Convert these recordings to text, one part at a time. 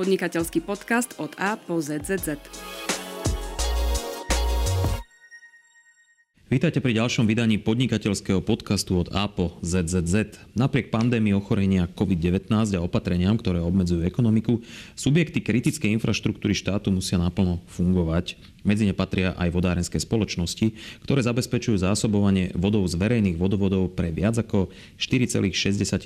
podnikateľský podcast od A po ZZZ. Vítajte pri ďalšom vydaní podnikateľského podcastu od A po ZZZ. Napriek pandémii ochorenia COVID-19 a opatreniam, ktoré obmedzujú ekonomiku, subjekty kritickej infraštruktúry štátu musia naplno fungovať. Medzi ne patria aj vodárenské spoločnosti, ktoré zabezpečujú zásobovanie vodou z verejných vodovodov pre viac ako 4,6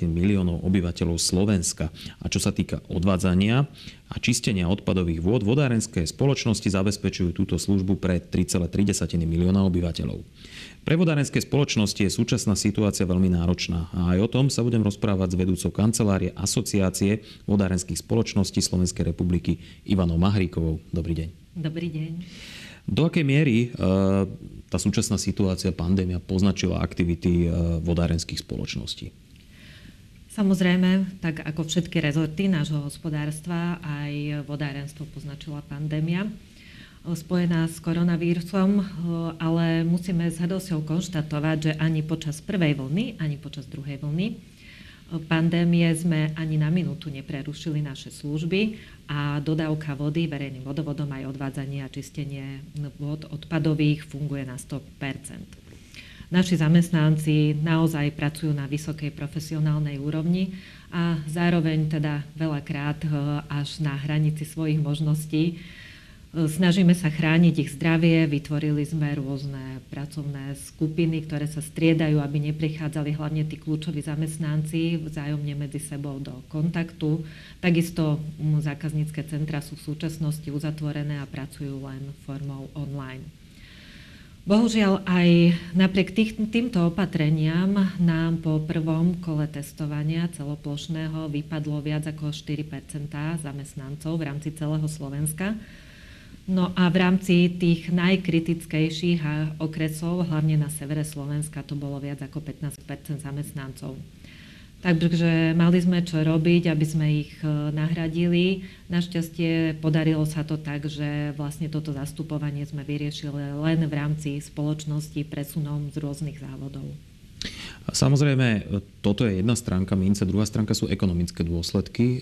miliónov obyvateľov Slovenska. A čo sa týka odvádzania a čistenia odpadových vôd, vodárenské spoločnosti zabezpečujú túto službu pre 3,3 milióna obyvateľov. Pre vodárenské spoločnosti je súčasná situácia veľmi náročná a aj o tom sa budem rozprávať s vedúcou kancelárie Asociácie vodárenských spoločností Slovenskej republiky Ivanou Mahríkovou. Dobrý deň. Dobrý deň. Do akej miery e, tá súčasná situácia, pandémia poznačila aktivity e, vodárenských spoločností? Samozrejme, tak ako všetky rezorty nášho hospodárstva, aj vodárenstvo poznačila pandémia e, spojená s koronavírusom, ale musíme s hrdosťou konštatovať, že ani počas prvej vlny, ani počas druhej vlny pandémie sme ani na minútu neprerušili naše služby a dodávka vody verejným vodovodom aj odvádzanie a čistenie vod odpadových funguje na 100% Naši zamestnanci naozaj pracujú na vysokej profesionálnej úrovni a zároveň teda veľakrát eh, až na hranici svojich možností Snažíme sa chrániť ich zdravie, vytvorili sme rôzne pracovné skupiny, ktoré sa striedajú, aby neprichádzali hlavne tí kľúčoví zamestnanci vzájomne medzi sebou do kontaktu. Takisto zákaznícke centra sú v súčasnosti uzatvorené a pracujú len formou online. Bohužiaľ aj napriek tých, týmto opatreniam nám po prvom kole testovania celoplošného vypadlo viac ako 4 zamestnancov v rámci celého Slovenska No a v rámci tých najkritickejších okresov, hlavne na severe Slovenska, to bolo viac ako 15 zamestnancov. Takže mali sme čo robiť, aby sme ich e, nahradili. Našťastie podarilo sa to tak, že vlastne toto zastupovanie sme vyriešili len v rámci spoločnosti presunom z rôznych závodov. Samozrejme, toto je jedna stránka mince, druhá stránka sú ekonomické dôsledky e,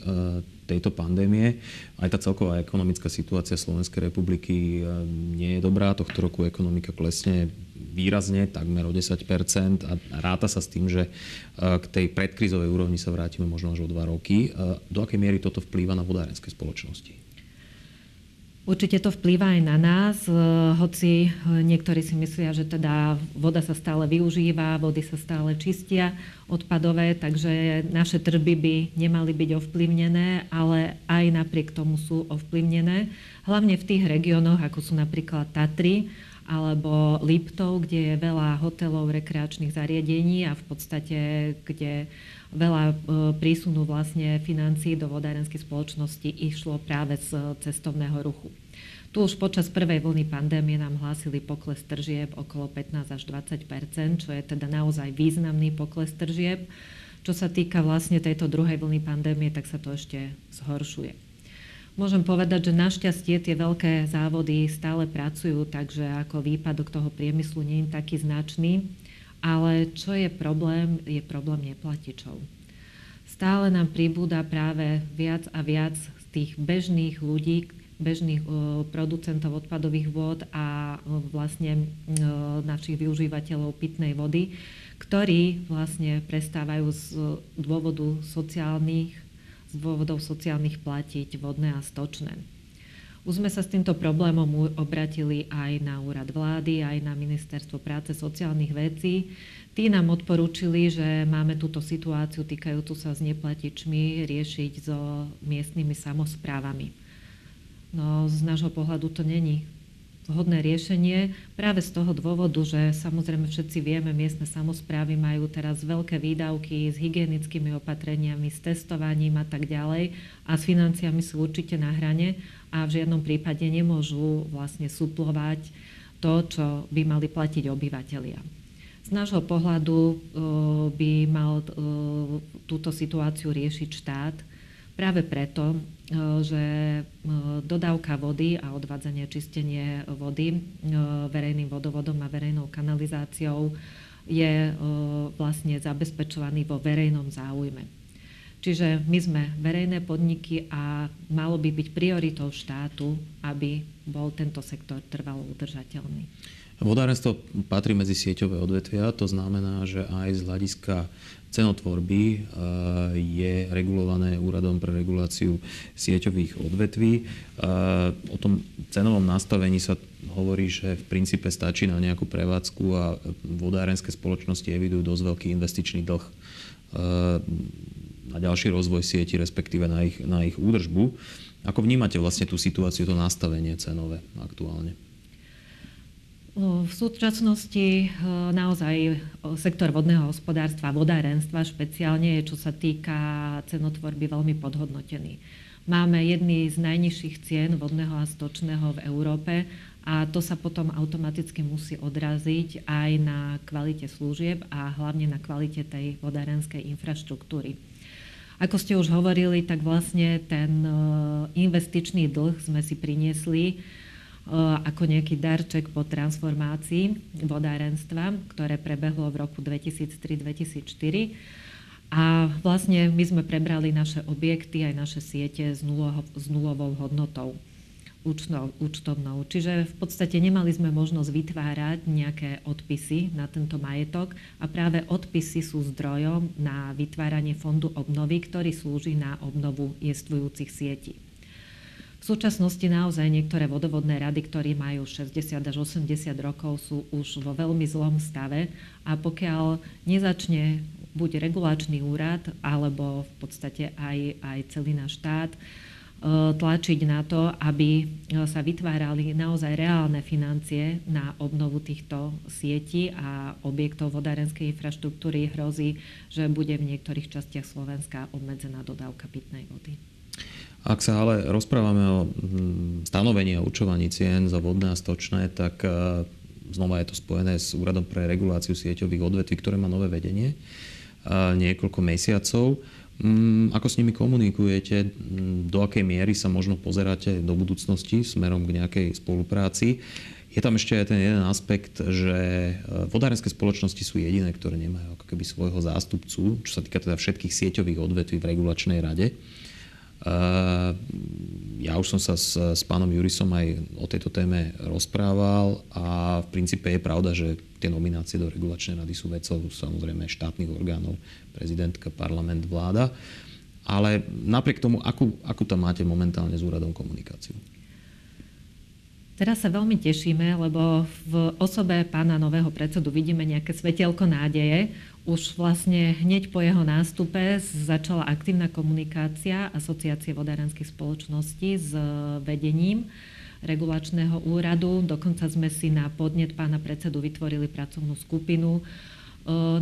tejto pandémie. Aj tá celková ekonomická situácia Slovenskej republiky e, nie je dobrá. Tohto roku ekonomika klesne výrazne, takmer o 10% a ráta sa s tým, že e, k tej predkrizovej úrovni sa vrátime možno až o dva roky. Do akej miery toto vplýva na vodárenské spoločnosti? Určite to vplýva aj na nás, e, hoci e, niektorí si myslia, že teda voda sa stále využíva, vody sa stále čistia odpadové, takže naše trby by nemali byť ovplyvnené, ale aj napriek tomu sú ovplyvnené. Hlavne v tých regiónoch, ako sú napríklad Tatry alebo Liptov, kde je veľa hotelov, rekreačných zariadení a v podstate, kde veľa e, prísunu vlastne financií do vodárenskej spoločnosti išlo práve z cestovného ruchu. Tu už počas prvej vlny pandémie nám hlásili pokles tržieb okolo 15 až 20% čo je teda naozaj významný pokles tržieb. Čo sa týka vlastne tejto druhej vlny pandémie, tak sa to ešte zhoršuje. Môžem povedať, že našťastie tie veľké závody stále pracujú, takže ako výpadok toho priemyslu nie je taký značný. Ale čo je problém, je problém neplatičov. Stále nám pribúda práve viac a viac z tých bežných ľudí, bežných producentov odpadových vôd a vlastne našich využívateľov pitnej vody, ktorí vlastne prestávajú z dôvodu sociálnych, z dôvodov sociálnych platiť vodné a stočné. Už sme sa s týmto problémom obratili aj na úrad vlády, aj na ministerstvo práce sociálnych vecí. Tí nám odporúčili, že máme túto situáciu týkajúcu sa s neplatičmi riešiť so miestnymi samozprávami. No z nášho pohľadu to není vhodné riešenie práve z toho dôvodu, že samozrejme všetci vieme, miestne samozprávy majú teraz veľké výdavky s hygienickými opatreniami, s testovaním a tak ďalej a s financiami sú určite na hrane a v žiadnom prípade nemôžu vlastne suplovať to, čo by mali platiť obyvateľia. Z nášho pohľadu by mal túto situáciu riešiť štát práve preto, že dodávka vody a odvádzanie, čistenie vody verejným vodovodom a verejnou kanalizáciou je vlastne zabezpečovaný vo verejnom záujme. Čiže my sme verejné podniky a malo by byť prioritou štátu, aby bol tento sektor trvalo udržateľný. Vodárenstvo patrí medzi sieťové odvetvia, to znamená, že aj z hľadiska cenotvorby eh, je regulované úradom pre reguláciu sieťových odvetví. Eh, o tom cenovom nastavení sa hovorí, že v princípe stačí na nejakú prevádzku a vodárenské spoločnosti evidujú dosť veľký investičný dlh na ďalší rozvoj sieti, respektíve na ich, na ich údržbu. Ako vnímate vlastne tú situáciu, to nastavenie cenové aktuálne? V súčasnosti e, naozaj sektor vodného hospodárstva, vodárenstva špeciálne čo sa týka cenotvorby, veľmi podhodnotený. Máme jedny z najnižších cien vodného a stočného v Európe a to sa potom automaticky musí odraziť aj na kvalite služieb a hlavne na kvalite tej vodárenskej infraštruktúry. Ako ste už hovorili, tak vlastne ten e, investičný dlh sme si priniesli e, ako nejaký darček po transformácii vodárenstva, ktoré prebehlo v roku 2003-2004. A vlastne my sme prebrali naše objekty aj naše siete s, nulo, s nulovou hodnotou účtovnou. Čiže v podstate nemali sme možnosť vytvárať nejaké odpisy na tento majetok a práve odpisy sú zdrojom na vytváranie fondu obnovy, ktorý slúži na obnovu jestvujúcich sietí. V súčasnosti naozaj niektoré vodovodné rady, ktorí majú 60 až 80 rokov, sú už vo veľmi zlom stave a pokiaľ nezačne buď regulačný úrad, alebo v podstate aj, aj celý náš štát, E, tlačiť na to, aby e, sa vytvárali naozaj reálne financie na obnovu týchto sietí a objektov vodárenskej infraštruktúry hrozí, že bude v niektorých častiach Slovenska obmedzená dodávka pitnej vody. Ak sa ale rozprávame o hm, stanovení a určovaní cien za vodné a stočné, tak e, znova je to spojené s Úradom pre reguláciu sieťových odvetví, ktoré má nové vedenie niekoľko mesiacov. Mm, ako s nimi komunikujete? Mm, do akej miery sa možno pozeráte do budúcnosti smerom k nejakej spolupráci? Je tam ešte aj ten jeden aspekt, že e, vodárenské spoločnosti sú jediné, ktoré nemajú ako keby svojho zástupcu, čo sa týka teda všetkých sieťových odvetví v regulačnej rade. Ja už som sa s, s pánom Jurisom aj o tejto téme rozprával a v princípe je pravda, že tie nominácie do regulačnej rady sú vecou samozrejme štátnych orgánov, prezidentka, parlament, vláda. Ale napriek tomu, akú, akú tam máte momentálne s úradom komunikáciu? Teraz sa veľmi tešíme, lebo v osobe pána nového predsedu vidíme nejaké svetelko nádeje. Už vlastne hneď po jeho nástupe začala aktívna komunikácia Asociácie vodárenských spoločností s vedením regulačného úradu. Dokonca sme si na podnet pána predsedu vytvorili pracovnú skupinu e,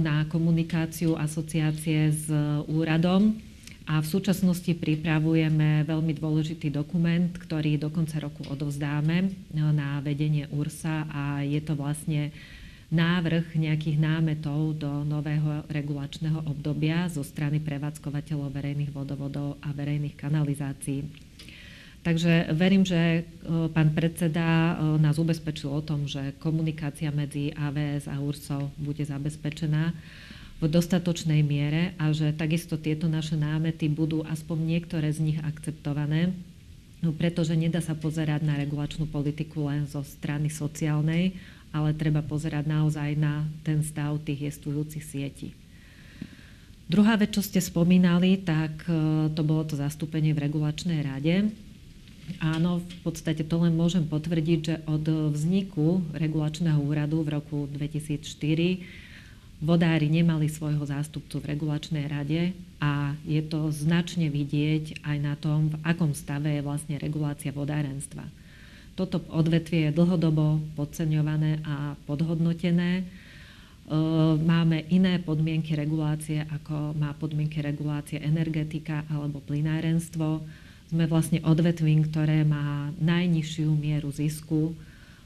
na komunikáciu asociácie s úradom a v súčasnosti pripravujeme veľmi dôležitý dokument, ktorý do konca roku odovzdáme no, na vedenie URSA a je to vlastne návrh nejakých námetov do nového regulačného obdobia zo strany prevádzkovateľov verejných vodovodov a verejných kanalizácií. Takže verím, že e, pán predseda e, nás ubezpečil o tom, že komunikácia medzi AVS a URSO bude zabezpečená v dostatočnej miere a že takisto tieto naše námety budú aspoň niektoré z nich akceptované, no, pretože nedá sa pozerať na regulačnú politiku len zo strany sociálnej, ale treba pozerať naozaj na ten stav tých jestujúcich sietí. Druhá vec, čo ste spomínali, tak e, to bolo to zastúpenie v regulačnej rade. Áno, v podstate to len môžem potvrdiť, že od vzniku regulačného úradu v roku 2004 vodári nemali svojho zástupcu v regulačnej rade a je to značne vidieť aj na tom, v akom stave je vlastne regulácia vodárenstva. Toto odvetvie je dlhodobo podceňované a podhodnotené. E, máme iné podmienky regulácie, ako má podmienky regulácie energetika alebo plynárenstvo. Sme vlastne odvetvím, ktoré má najnižšiu mieru zisku.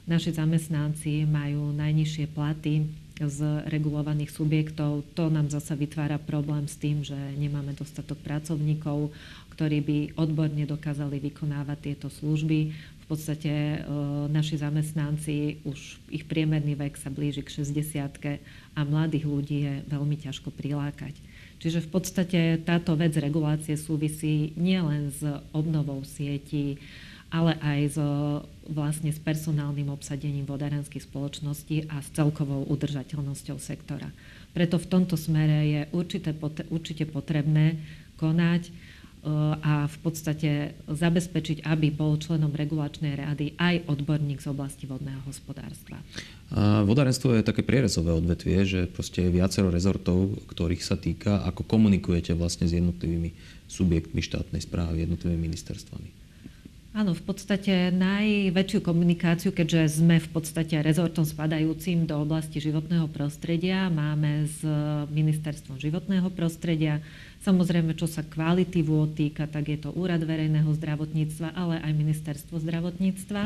Naši zamestnanci majú najnižšie platy, z regulovaných subjektov. To nám zasa vytvára problém s tým, že nemáme dostatok pracovníkov, ktorí by odborne dokázali vykonávať tieto služby. V podstate e, naši zamestnanci, už ich priemerný vek sa blíži k 60 a mladých ľudí je veľmi ťažko prilákať. Čiže v podstate táto vec regulácie súvisí nielen s obnovou sieti, ale aj s, vlastne s personálnym obsadením vodárenských spoločností a s celkovou udržateľnosťou sektora. Preto v tomto smere je určite, určite potrebné konať a v podstate zabezpečiť, aby bol členom regulačnej rady aj odborník z oblasti vodného hospodárstva. A vodárenstvo je také prierezové odvetvie, že proste je viacero rezortov, ktorých sa týka, ako komunikujete vlastne s jednotlivými subjektmi štátnej správy, jednotlivými ministerstvami. Áno, v podstate najväčšiu komunikáciu, keďže sme v podstate rezortom spadajúcim do oblasti životného prostredia, máme s Ministerstvom životného prostredia. Samozrejme, čo sa kvality vôd týka, tak je to Úrad verejného zdravotníctva, ale aj Ministerstvo zdravotníctva.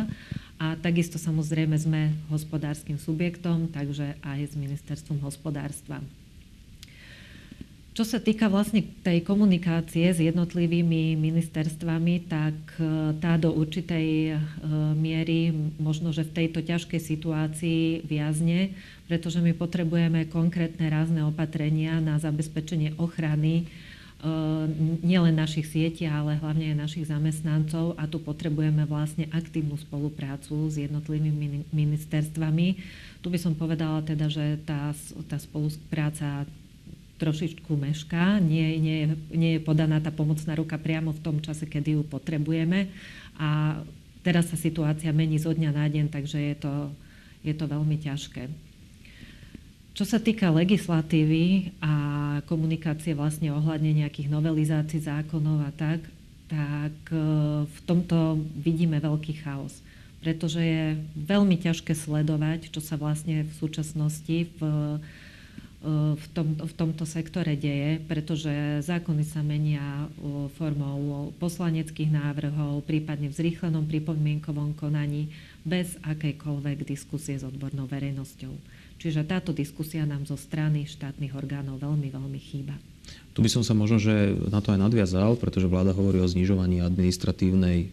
A takisto samozrejme sme hospodárskym subjektom, takže aj s Ministerstvom hospodárstva. Čo sa týka vlastne tej komunikácie s jednotlivými ministerstvami, tak e, tá do určitej e, miery možno, že v tejto ťažkej situácii viazne, pretože my potrebujeme konkrétne rázne opatrenia na zabezpečenie ochrany e, nielen našich sietí, ale hlavne aj našich zamestnancov a tu potrebujeme vlastne aktívnu spoluprácu s jednotlivými ministerstvami. Tu by som povedala teda, že tá, tá spolupráca trošičku mešká, nie, nie, nie je podaná tá pomocná ruka priamo v tom čase, kedy ju potrebujeme a teraz sa situácia mení zo dňa na deň, takže je to, je to veľmi ťažké. Čo sa týka legislatívy a komunikácie vlastne ohľadne nejakých novelizácií zákonov a tak, tak e, v tomto vidíme veľký chaos pretože je veľmi ťažké sledovať, čo sa vlastne v súčasnosti v v, tom, v tomto sektore deje, pretože zákony sa menia formou poslaneckých návrhov, prípadne v zrýchlenom pripomienkovom konaní, bez akejkoľvek diskusie s odbornou verejnosťou. Čiže táto diskusia nám zo strany štátnych orgánov veľmi, veľmi chýba. Tu by som sa možno že na to aj nadviazal, pretože vláda hovorí o znižovaní administratívnej e,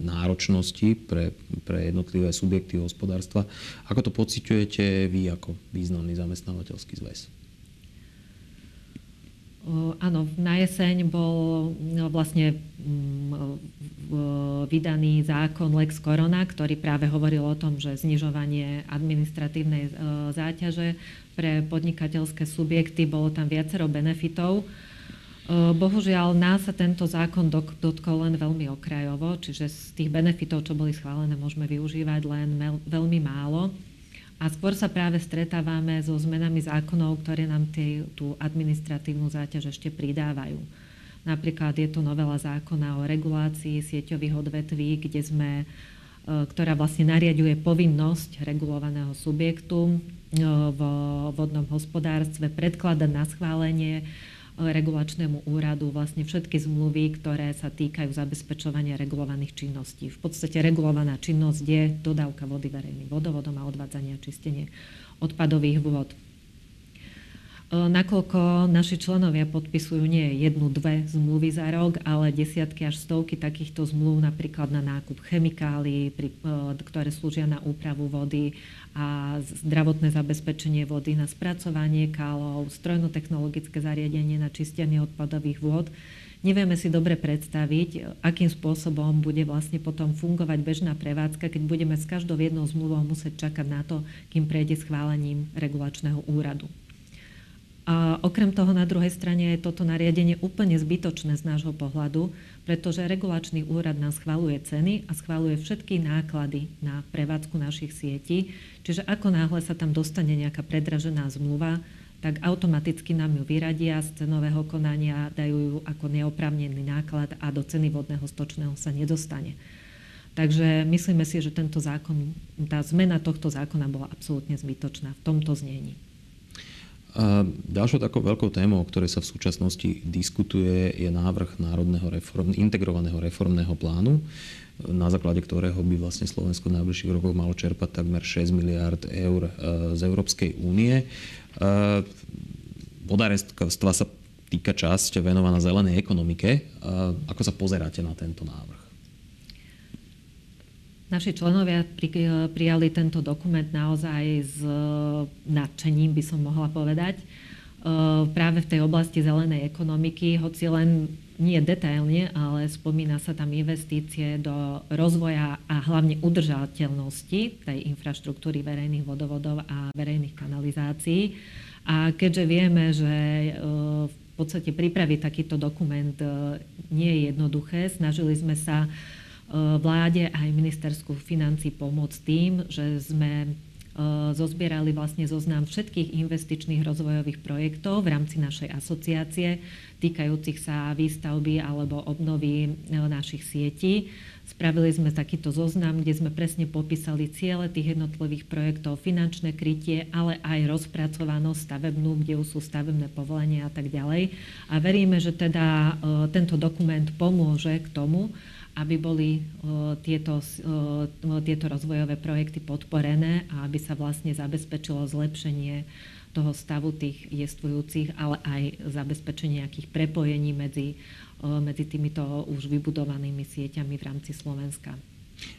náročnosti pre, pre jednotlivé subjekty hospodárstva. Ako to pociťujete vy ako významný zamestnávateľský zväz? Áno, na jeseň bol no, vlastne mm, vydaný zákon Lex Corona, ktorý práve hovoril o tom, že znižovanie administratívnej e, záťaže pre podnikateľské subjekty, bolo tam viacero benefitov. E, bohužiaľ, nás sa tento zákon dotkol len veľmi okrajovo, čiže z tých benefitov, čo boli schválené, môžeme využívať len veľmi málo. A skôr sa práve stretávame so zmenami zákonov, ktoré nám tie, tú administratívnu záťaž ešte pridávajú. Napríklad je to novela zákona o regulácii sieťových odvetví, kde sme, e, ktorá vlastne nariaduje povinnosť regulovaného subjektu e, v vodnom hospodárstve predkladať na schválenie regulačnému úradu vlastne všetky zmluvy, ktoré sa týkajú zabezpečovania regulovaných činností. V podstate regulovaná činnosť je dodávka vody verejným vodovodom a odvádzanie a čistenie odpadových vôd. E, nakoľko naši členovia podpisujú nie jednu, dve zmluvy za rok, ale desiatky až stovky takýchto zmluv, napríklad na nákup chemikálií, e, ktoré slúžia na úpravu vody a zdravotné zabezpečenie vody, na spracovanie kálov, strojno-technologické zariadenie na čistenie odpadových vôd, nevieme si dobre predstaviť, akým spôsobom bude vlastne potom fungovať bežná prevádzka, keď budeme s každou jednou zmluvou musieť čakať na to, kým prejde schválením regulačného úradu. A okrem toho na druhej strane je toto nariadenie úplne zbytočné z nášho pohľadu, pretože regulačný úrad nám schvaluje ceny a schvaluje všetky náklady na prevádzku našich sietí. Čiže ako náhle sa tam dostane nejaká predražená zmluva, tak automaticky nám ju vyradia z cenového konania, dajú ju ako neoprávnený náklad a do ceny vodného stočného sa nedostane. Takže myslíme si, že tento zákon, tá zmena tohto zákona bola absolútne zbytočná v tomto znení. Ďalšou takou veľkou témou, o ktorej sa v súčasnosti diskutuje, je návrh Národného reform, integrovaného reformného plánu, na základe ktorého by vlastne Slovensko v najbližších rokoch malo čerpať takmer 6 miliard eur e, z Európskej únie. E, vodárenstva sa týka časť venovaná zelenej ekonomike. E, ako sa pozeráte na tento návrh? Naši členovia prijali tento dokument naozaj s nadšením, by som mohla povedať. Práve v tej oblasti zelenej ekonomiky, hoci len nie detailne, ale spomína sa tam investície do rozvoja a hlavne udržateľnosti tej infraštruktúry verejných vodovodov a verejných kanalizácií. A keďže vieme, že v podstate pripraviť takýto dokument nie je jednoduché, snažili sme sa vláde aj ministerskú financí pomôcť tým, že sme zozbierali vlastne zoznam všetkých investičných rozvojových projektov v rámci našej asociácie týkajúcich sa výstavby alebo obnovy e, našich sietí. Spravili sme takýto zoznam, kde sme presne popísali ciele tých jednotlivých projektov, finančné krytie, ale aj rozpracovanosť stavebnú, kde sú stavebné povolenia a tak ďalej. A veríme, že teda e, tento dokument pomôže k tomu, aby boli tieto, tieto rozvojové projekty podporené a aby sa vlastne zabezpečilo zlepšenie toho stavu tých jestvujúcich, ale aj zabezpečenie nejakých prepojení medzi, medzi týmito už vybudovanými sieťami v rámci Slovenska.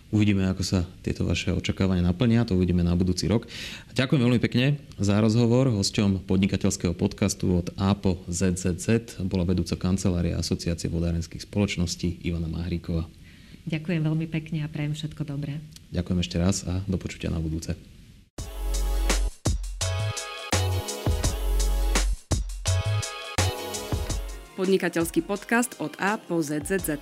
Uvidíme, ako sa tieto vaše očakávania naplnia, to uvidíme na budúci rok. Ďakujem veľmi pekne za rozhovor. Hosťom podnikateľského podcastu od APO ZZZ bola vedúca kancelária Asociácie vodárenských spoločností Ivana Mahríková. Ďakujem veľmi pekne a prajem všetko dobré. Ďakujem ešte raz a do počutia na budúce. podnikateľský podcast od A po ZZZ.